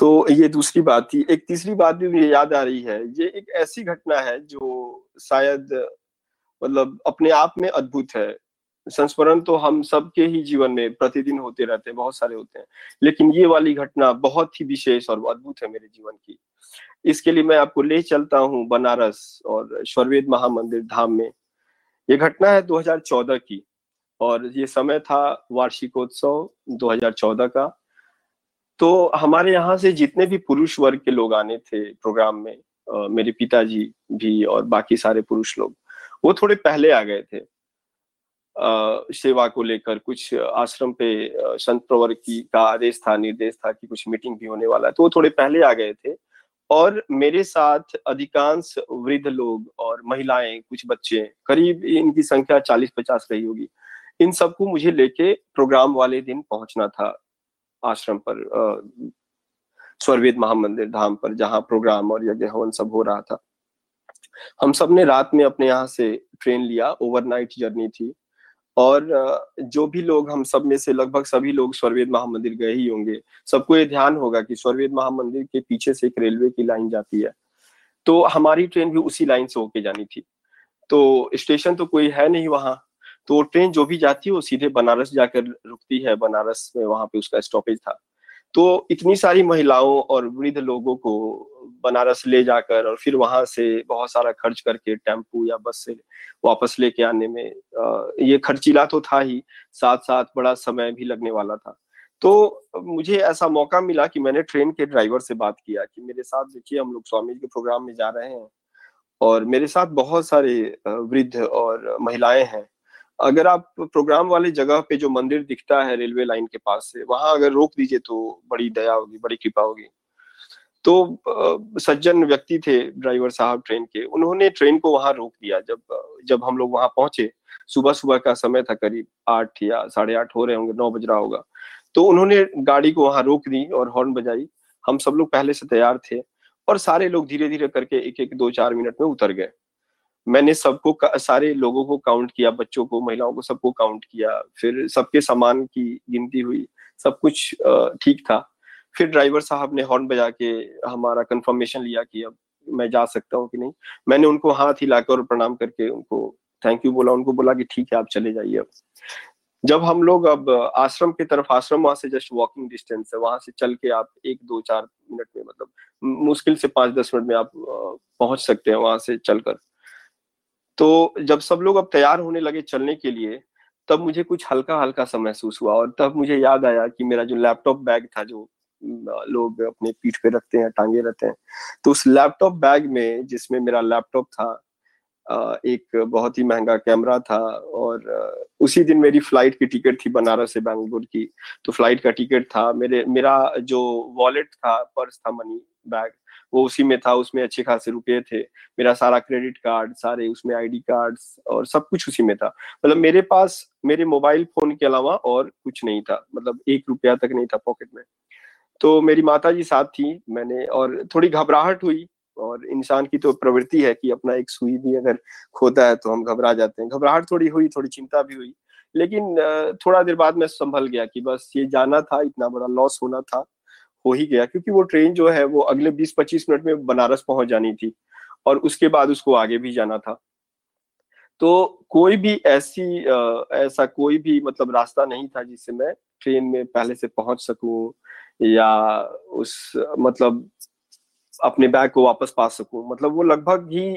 तो ये दूसरी बात थी। एक तीसरी बात भी मुझे याद आ रही है। ये एक ऐसी घटना है जो शायद मतलब अपने आप में अद्भुत है। संस्मरण तो हम सबके ही जीवन में प्रतिदिन होते रहते हैं, बहुत सारे होते हैं। लेकिन ये वाली घटना बहुत ही विशेष और अद्भुत है मेरे जीवन की। इसके लिए मैं आपको ले चलता हूँ बनारस और स्वर्वेद महामंदिर धाम में। ये घटना है 2014 की और ये समय था वार्षिकोत्सव 2014 का। तो हमारे यहाँ से जितने भी पुरुष वर्ग के लोग आने थे प्रोग्राम में आ, मेरे पिताजी भी और बाकी सारे पुरुष लोग वो थोड़े पहले आ गए थे। सेवा को लेकर कुछ आश्रम पे संत प्रवर की का आदेश था निर्देश था कि कुछ मीटिंग भी होने वाला है तो वो थोड़े पहले आ गए थे। और मेरे साथ अधिकांश वृद्ध लोग और महिलाएँ कुछ बच्चे करीब इनकी संख्या चालीस पचास रही होगी इन सबको मुझे लेके प्रोग्राम वाले दिन पहुँचना था। आश्रम पर स्वर्वेद महामंदिर धाम पर जहाँ प्रोग्राम और यज्ञ हवन सब हो रहा था। हम सबने रात में अपने यहाँ से ट्रेन लिया ओवरनाइट जर्नी थी। और जो भी लोग हम सब में से, लगभग सभी लोग स्वर्वेद महामंदिर गए ही होंगे। सबको ये ध्यान होगा कि स्वर्वेद महामंदिर के पीछे से एक रेलवे की लाइन जाती है। तो हमारी ट्रेन भी उसी लाइन से होके जानी थी। तो स्टेशन तो कोई है नहीं वहाँ। तो वो ट्रेन जो भी जाती है, वो सीधे बनारस जाकर रुकती है। बनारस में वहाँ पे उसका स्टॉपेज था। तो इतनी सारी महिलाओं और वृद्ध लोगों को बनारस ले जाकर और फिर वहाँ से बहुत सारा खर्च करके टेंपू या बस से वापस लेके आने में ये खर्चीला तो था ही। साथ साथ बड़ा समय भी लगने वाला था। तो मुझे ऐसा मौका मिला कि मैंने ट्रेन के ड्राइवर से बात किया कि मेरे साथ देखिए, हम लोग स्वामी जी के प्रोग्राम में जा रहे हैं और मेरे साथ बहुत सारे वृद्ध और महिलाएँ हैं। अगर आप प्रोग्राम वाले जगह पे जो मंदिर दिखता है रेलवे लाइन के पास से, वहाँ अगर रोक दीजिए तो बड़ी दया होगी, बड़ी कृपा होगी। तो सज्जन व्यक्ति थे ड्राइवर साहब ट्रेन के, उन्होंने ट्रेन को वहाँ रोक दिया। जब जब हम लोग वहाँ पहुँचे सुबह सुबह का समय था करीब आठ या साढ़े आठ हो रहे होंगे, नौ बज रहा होगा तो उन्होंने गाड़ी को वहाँ रोक दी और हॉर्न बजाई। हम सब लोग पहले से तैयार थे और सारे लोग धीरे धीरे करके एक एक दो चार मिनट में उतर गए। मैंने सबको सारे लोगों को काउंट किया, बच्चों को, महिलाओं को सबको काउंट किया, फिर सबके सामान की गिनती हुई, सब कुछ ठीक था। फिर ड्राइवर साहब ने हॉर्न बजा के हमारा कंफर्मेशन लिया कि अब मैं जा सकता हूँ कि नहीं। मैंने उनको हाथ हिलाकर और प्रणाम करके उनको थैंक यू बोला, उनको बोला कि ठीक है, आप चले जाइए अब। जब हम लोग अब आश्रम की तरफ़, आश्रम वहाँ से जस्ट वॉकिंग डिस्टेंस है, वहाँ से चल के आप एक, दो, चार मिनट में मतलब मुश्किल से पाँच, दस मिनट में आप पहुँच सकते हैं वहाँ से चलकर। तो जब सब लोग अब तैयार होने लगे चलने के लिए, तब मुझे कुछ हल्का हल्का सा महसूस हुआ और तब मुझे याद आया कि मेरा जो लैपटॉप बैग था जो लोग अपने पीठ पे रखते हैं, टांगे रहते हैं तो उस लैपटॉप बैग में, जिसमें मेरा लैपटॉप था एक बहुत ही महँगा कैमरा था और उसी दिन मेरी फ़्लाइट की टिकट थी बनारस से बैंगलोर की तो फ़्लाइट का टिकट था, मेरे, मेरा जो वॉलेट था, पर्स था मनी बैग वो उसी में था, उसमें अच्छे खासे रुपए थे। मेरा सारा क्रेडिट कार्ड सारे उसमें आईडी कार्ड्स और सब कुछ उसी में था। मतलब मेरे पास, मेरे मोबाइल फ़ोन के अलावा और कुछ नहीं था। मतलब एक रुपया तक नहीं था पॉकेट में। तो मेरी माता जी साथ थी, मैंने और थोड़ी घबराहट हुई और इंसान की तो प्रवृत्ति है कि अपना एक सुई भी अगर खोता है तो हम घबरा जाते हैं। घबराहट थोड़ी हुई, थोड़ी चिंता भी हुई। लेकिन थोड़ा देर बाद मैं संभल गया कि बस ये जाना था, इतना बड़ा लॉस होना था। हो ही गया क्योंकि वो ट्रेन जो है वो अगले 20-25 मिनट में बनारस पहुँच जानी थी और उसके बाद उसको आगे भी जाना था। तो कोई भी ऐसी आ, ऐसा कोई भी मतलब रास्ता नहीं था जिससे मैं ट्रेन में पहले से पहुँच सकूँ या उस मतलब अपने बैग को वापस पा सकूँ। मतलब वो लगभग ही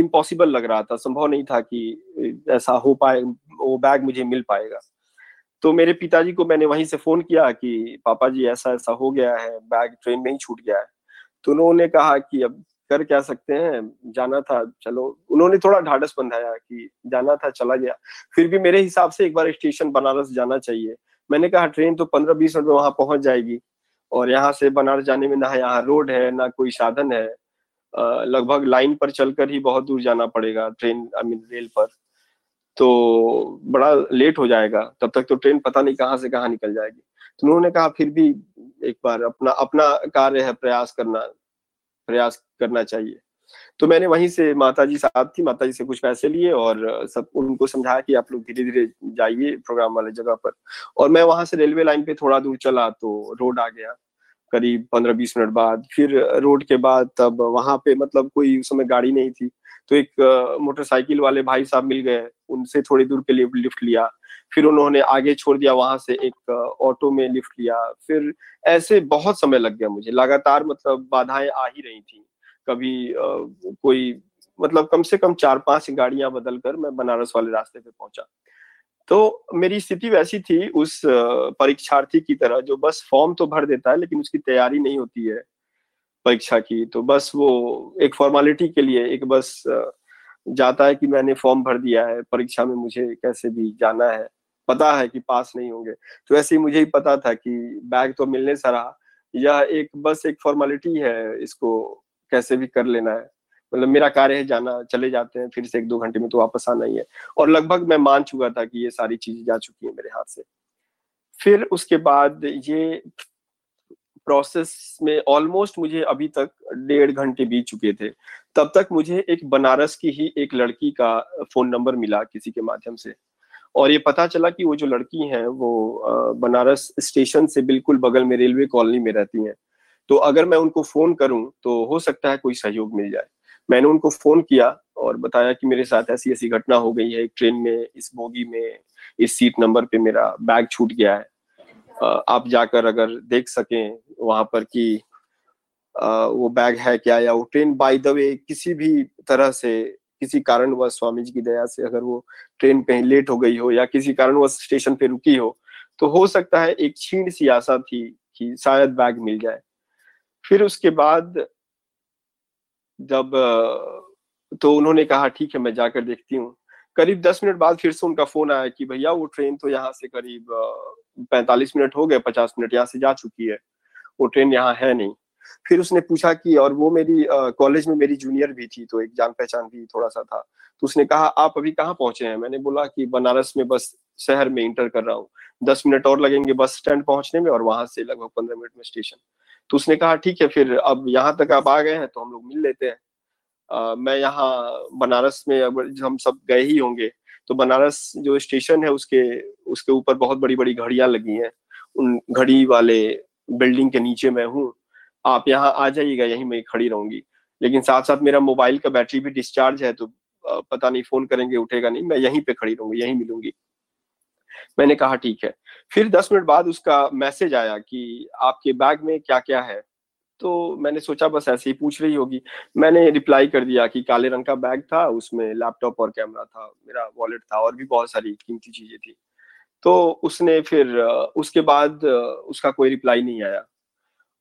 इम्पॉसिबल लग रहा था। संभव नहीं था कि ऐसा हो पाए वो बैग मुझे मिल पाएगा। तो मेरे पिताजी को मैंने वहीं से फ़ोन किया कि, पापा जी, ऐसा ऐसा हो गया है, बैग ट्रेन में ही छूट गया है। तो उन्होंने कहा कि, अब कर क्या सकते हैं? जाना था, चलो। उन्होंने थोड़ा ढाढ़स बंधाया कि, जाना था, चला गया। फिर भी मेरे हिसाब से एक बार स्टेशन बनारस जाना चाहिए। मैंने कहा, ट्रेन तो पंद्रह बीस मिनट में वहाँ पहुँच जाएगी और यहाँ से बनारस जाने में ना यहाँ रोड है, ना कोई साधन है। लगभग लाइन पर चलकर ही बहुत दूर जाना पड़ेगा ट्रेन, आई मीन रेल पर। तो बड़ा लेट हो जाएगा। तब तक तो ट्रेन पता नहीं कहाँ से कहाँ निकल जाएगी। तो उन्होंने कहा, फिर भी एक बार अपना अपना कार्य है, प्रयास करना प्रयास करना चाहिए। तो मैंने वहीं से माता जी साथ थी माता जी से कुछ पैसे लिए और सब उनको समझाया कि आप लोग धीरे धीरे जाइए प्रोग्राम वाले जगह पर। और मैं वहाँ से रेलवे लाइन पे थोड़ा दूर चला तो रोड आ गया। करीब पंद्रह बीस मिनट बाद, फिर रोड के बाद तब वहाँ पे मतलब कोई उस समय गाड़ी नहीं थी। तो एक मोटरसाइकिल वाले भाई साहब मिल गए। उनसे थोड़ी दूर के लिए लिफ्ट लिया। फिर उन्होंने आगे छोड़ दिया, वहाँ से एक ऑटो में लिफ्ट लिया। फिर ऐसे बहुत समय लग गया मुझे। लगातार मतलब बाधाएँ आ ही रही थी। कभी कोई मतलब कम से कम चार पाँच गाड़ियाँ बदल कर मैं बनारस वाले रास्ते पे पहुँचा। तो मेरी स्थिति वैसी थी उस परीक्षार्थी की तरह, जो बस फॉर्म तो भर देता है, लेकिन उसकी तैयारी नहीं होती है परीक्षा की। तो बस वो एक फॉर्मेलिटी के लिए एक बस जाता है कि मैंने फॉर्म भर दिया है, परीक्षा में मुझे कैसे भी जाना है, पता है कि पास नहीं होंगे। तो ऐसे ही मुझे ही पता था कि बैग तो मिलने सा रहा। यह एक बस एक फॉर्मेलिटी है इसको कैसे भी कर लेना है। मतलब मेरा कार्य है जाना, चले जाते हैं, फिर से एक दो घंटे में तो वापस आना ही है। और लगभग मैं मान चुका था कि ये सारी चीज़ें जा चुकी है मेरे हाथ से। फिर उसके बाद ये प्रोसेस में ऑलमोस्ट मुझे अभी तक डेढ़ घंटे बीत चुके थे। तब तक मुझे एक बनारस की ही एक लड़की का फ़ोन नंबर मिला किसी के माध्यम से। और ये पता चला कि वो जो लड़की हैं, वो बनारस स्टेशन से बिल्कुल बगल में रेलवे कॉलोनी में रहती हैं। तो अगर मैं उनको फ़ोन करूँ तो हो सकता है कोई सहयोग मिल जाए। मैंने उनको फ़ोन किया और बताया कि मेरे साथ ऐसी ऐसी घटना हो गई है, एक ट्रेन में, इस बोगी में, इस सीट नंबर पे मेरा बैग छूट गया है। आप जाकर अगर देख सकें वहाँ पर कि वो बैग है क्या या वो ट्रेन बाय द वे किसी भी तरह से, किसी कारण वह स्वामी जी की दया से अगर वो ट्रेन कहीं लेट हो गई हो या किसी कारण वह स्टेशन पे रुकी हो तो हो सकता है एक छीण सी आशा थी कि शायद बैग मिल जाए। फिर उसके बाद जब तो उन्होंने कहा, ठीक है, मैं जाकर देखती हूँ। करीब दस मिनट बाद फिर से उनका फ़ोन आया कि भैया वो ट्रेन तो यहाँ से करीब पैंतालीस मिनट हो गए पचास मिनट यहाँ से जा चुकी है। वो ट्रेन यहाँ है नहीं। फिर उसने पूछा कि और वो मेरी कॉलेज में मेरी जूनियर भी थी तो एक जान पहचान भी थोड़ा सा था। तो उसने कहा आप अभी कहाँ पहुँचे हैं? मैंने बोला कि बनारस में बस शहर में इंटर कर रहा हूँ। दस मिनट और लगेंगे बस स्टैंड पहुँचने में और वहाँ से लगभग पंद्रह मिनट में स्टेशन तो उसने कहा ठीक है फिर अब यहाँ तक आप आ गए हैं तो हम लोग मिल लेते हैं। आ, मैं यहाँ बनारस में अब हम सब गए ही होंगे। तो बनारस जो स्टेशन है उसके उसके ऊपर बहुत बड़ी बड़ी घड़ियाँ लगी हैं। उन घड़ी वाले बिल्डिंग के नीचे मैं हूँ। आप यहाँ आ जाइएगा, यहीं मैं खड़ी रहूँगी। लेकिन साथ साथ मेरा मोबाइल का बैटरी भी डिस्चार्ज है तो पता नहीं फ़ोन करेंगे, उठेगा नहीं, मैं यहीं पे खड़ी रहूँगी, यहीं मिलूँगी। मैंने कहा, ठीक है। फिर दस मिनट बाद उसका मैसेज आया कि आपके बैग में क्या क्या है? तो मैंने सोचा बस ऐसे ही पूछ रही होगी। मैंने रिप्लाई कर दिया कि काले रंग का बैग था, उसमें लैपटॉप और कैमरा था, मेरा वॉलेट था और भी बहुत सारी कीमती चीज़ें थी। तो उसने फिर, उसके बाद, उसका कोई रिप्लाई नहीं आया।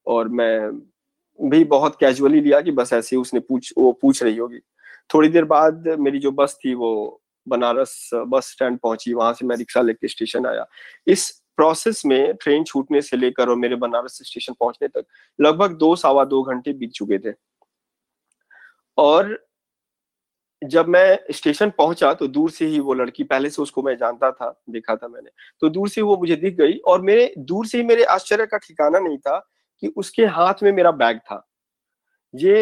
और मैं भी बहुत कैजुअली लिया कि बस ऐसे ही उसने पूछ, वो पूछ रही होगी। थोड़ी देर बाद मेरी जो बस थी वो बनारस बस स्टैंड पहुँची, वहाँ से मैं रिक्शा लेके स्टेशन आया। इस प्रोसेस में ट्रेन छूटने से लेकर और मेरे बनारस स्टेशन पहुँचने तक लगभग दो सवा दो घंटे बीत चुके थे। और जब मैं स्टेशन पहुँचा तो दूर से ही वो लड़की, पहले से उसको मैं जानता था, देखा था मैंने। तो दूर से वो मुझे दिख गई और मेरे, दूर से ही मेरे आश्चर्य का ठिकाना नहीं था कि उसके हाथ में मेरा बैग था। ये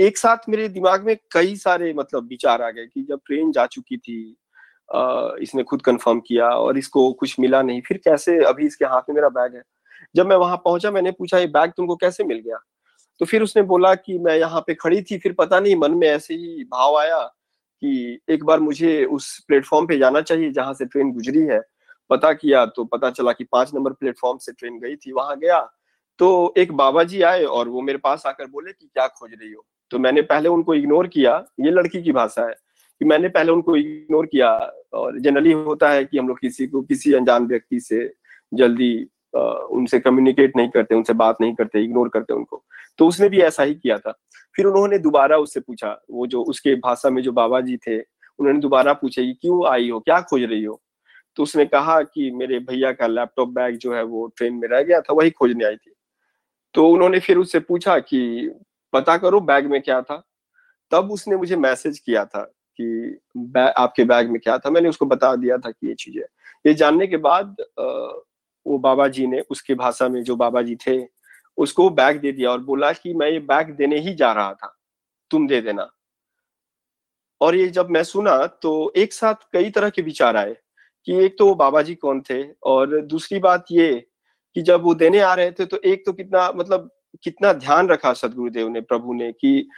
एक साथ मेरे दिमाग में कई सारे मतलब विचार आ गए कि जब ट्रेन जा चुकी थी इसने खुद कंफर्म किया और इसको कुछ मिला नहीं। फिर कैसे? अभी इसके हाथ में मेरा बैग है। जब मैं वहाँ पहुँचा, मैंने पूछा, ये बैग तुमको कैसे मिल गया? तो फिर उसने बोला कि मैं यहाँ पे खड़ी थी। फिर पता नहीं, मन में ऐसे ही भाव आया कि एक बार मुझे उस प्लेटफॉर्म पे जाना चाहिए जहाँ से ट्रेन गुजरी है। पता किया तो पता चला कि पाँच नंबर प्लेटफॉर्म से ट्रेन गई थी। वहाँ गया। तो एक बाबा जी आए और वो मेरे पास आकर बोले कि, क्या खोज रही हो? तो मैंने पहले उनको इग्नोर किया। ये लड़की की भाषा है। कि मैंने पहले उनको इग्नोर किया और जनरली होता है कि हम लोग किसी को, किसी अनजान व्यक्ति से जल्दी उनसे कम्युनिकेट नहीं करते, उनसे बात नहीं करते इग्नोर करते उनको। तो उसने भी ऐसा ही किया था। फिर उन्होंने दोबारा उससे पूछा, वो जो उसके भाषा में जो बाबा जी थे, उन्होंने दोबारा पूछा कि क्यों आई हो, क्या खोज रही हो? तो उसने कहा कि मेरे भैया का लैपटॉप बैग जो है वो ट्रेन में रह गया था, वही खोजने आई थी। तो उन्होंने फिर उससे पूछा कि, पता करो बैग में क्या था? तब उसने मुझे मैसेज किया था कि बै, आपके बैग में क्या था? मैंने उसको बता दिया था कि ये चीज़ ये जानने के बाद वो बाबा जी ने उसके भाषा में जो बाबा जी थे उसको बैग दे दिया और बोला कि मैं ये बैग देने ही जा रहा था। तुम दे देना। और ये जब मैं सुना तो एक साथ कई तरह के विचार आए कि एक तो वो बाबा जी कौन थे और दूसरी बात ये कि जब वो देने आ रहे थे तो एक तो कितना मतलब कितना ध्यान रखा सदगुरुदेव ने प्रभु ने कि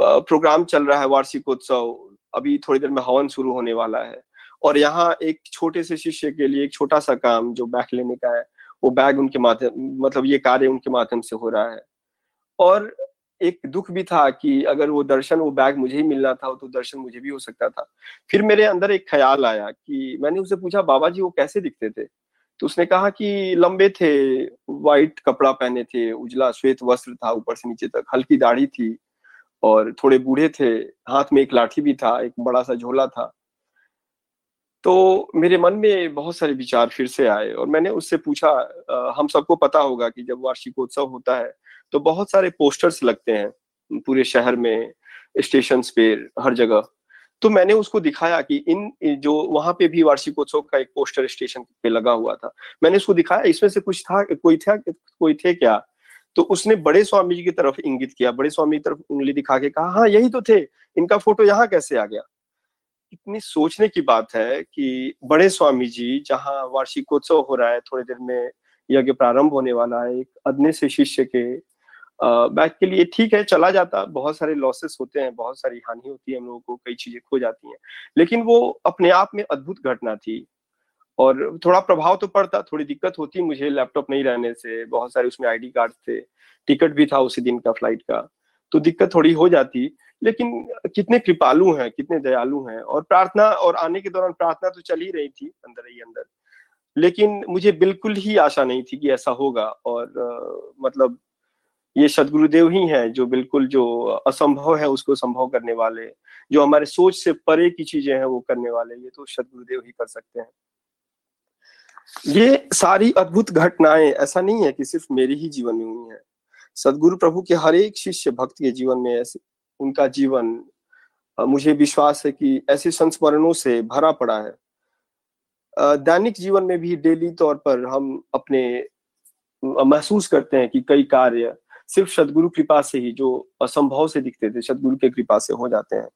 प्रोग्राम चल रहा है वार्षिकोत्सव अभी थोड़ी देर में हवन शुरू होने वाला है। और यहाँ एक छोटे से शिष्य के लिए एक छोटा सा काम जो बैग लेने का है, वो बैग उनके माध्यम मतलब ये कार्य उनके माध्यम से हो रहा है। और एक दुख भी था कि अगर वो दर्शन, वो बैग मुझे ही मिलना था तो दर्शन मुझे भी हो सकता था। फिर मेरे अंदर एक ख्याल आया कि मैंने उससे पूछा, बाबा जी, वो कैसे दिखते थे? तो उसने कहा कि लंबे थे वाइट कपड़ा पहने थे, उजला श्वेत वस्त्र था, ऊपर से नीचे तक, हल्की दाढ़ी थी। और थोड़े बूढ़े थे, हाथ में एक लाठी भी था, एक बड़ा सा झोला था। तो मेरे मन में बहुत सारे विचार फिर से आए और मैंने उससे पूछा हम सबको पता होगा कि जब वार्षिकोत्सव होता है तो बहुत सारे पोस्टर्स लगते हैं, पूरे शहर में स्टेशन पे, हर जगह। तो मैंने उसको दिखाया कि इन जो वहाँ पे भी वार्षिकोत्सव का एक पोस्टर स्टेशन पे लगा हुआ था। मैंने उसको दिखाया, इसमें से कुछ था, कोई था, कोई थे क्या? तो उसने बड़े स्वामी जी की तरफ़ इंगित किया, बड़े स्वामी की तरफ़ उंगली दिखा के कहा हाँ यही तो थे, इनका फ़ोटो यहाँ कैसे आ गया? इतनी सोचने की बात है कि बड़े स्वामी जी, जहाँ वार्षिकोत्सव हो रहा है, थोड़ी देर में यज्ञ प्रारंभ होने वाला है, एक अदने से शिष्य के बैग के लिए ठीक है, चला जाता। बहुत सारे लॉसेस होते हैं, बहुत सारी हानि होती है, हम लोगों को, कई चीज़ें खो जाती हैं। लेकिन वो अपने आप में अद्भुत घटना थी। और थोड़ा प्रभाव तो पड़ता थोड़ी दिक्कत होती मुझे लैपटॉप नहीं रहने से बहुत सारे उसमें आईडी कार्ड थे टिकट भी था उसी दिन का फ़्लाइट का तो दिक्कत थोड़ी हो जाती लेकिन कितने कृपालु हैं कितने दयालु हैं और प्रार्थना और आने के दौरान प्रार्थना तो चल ही रही थी अंदर ही अंदर लेकिन मुझे बिल्कुल ही आशा नहीं थी कि ऐसा होगा और आ, मतलब ये सदगुरुदेव ही हैं जो बिल्कुल जो असंभव है उसको संभव करने वाले जो हमारे सोच से परे की चीज़ें हैं वो करने वाले ये तो सदगुरुदेव ही कर सकते हैं। ये सारी अद्भुत घटनाएँ, ऐसा नहीं है कि सिर्फ़ मेरे ही जीवन में हुई है। सदगुरु प्रभु के हर एक शिष्य भक्त के जीवन में ऐसे, उनका जीवन मुझे विश्वास है कि ऐसे संस्मरणों से भरा पड़ा है। दैनिक जीवन में भी डेली तौर पर हम अपने महसूस करते हैं कि कई कार्य सिर्फ़ सदगुरु कृपा से ही, जो असंभव से दिखते थे, सदगुरु के कृपा से हो जाते हैं।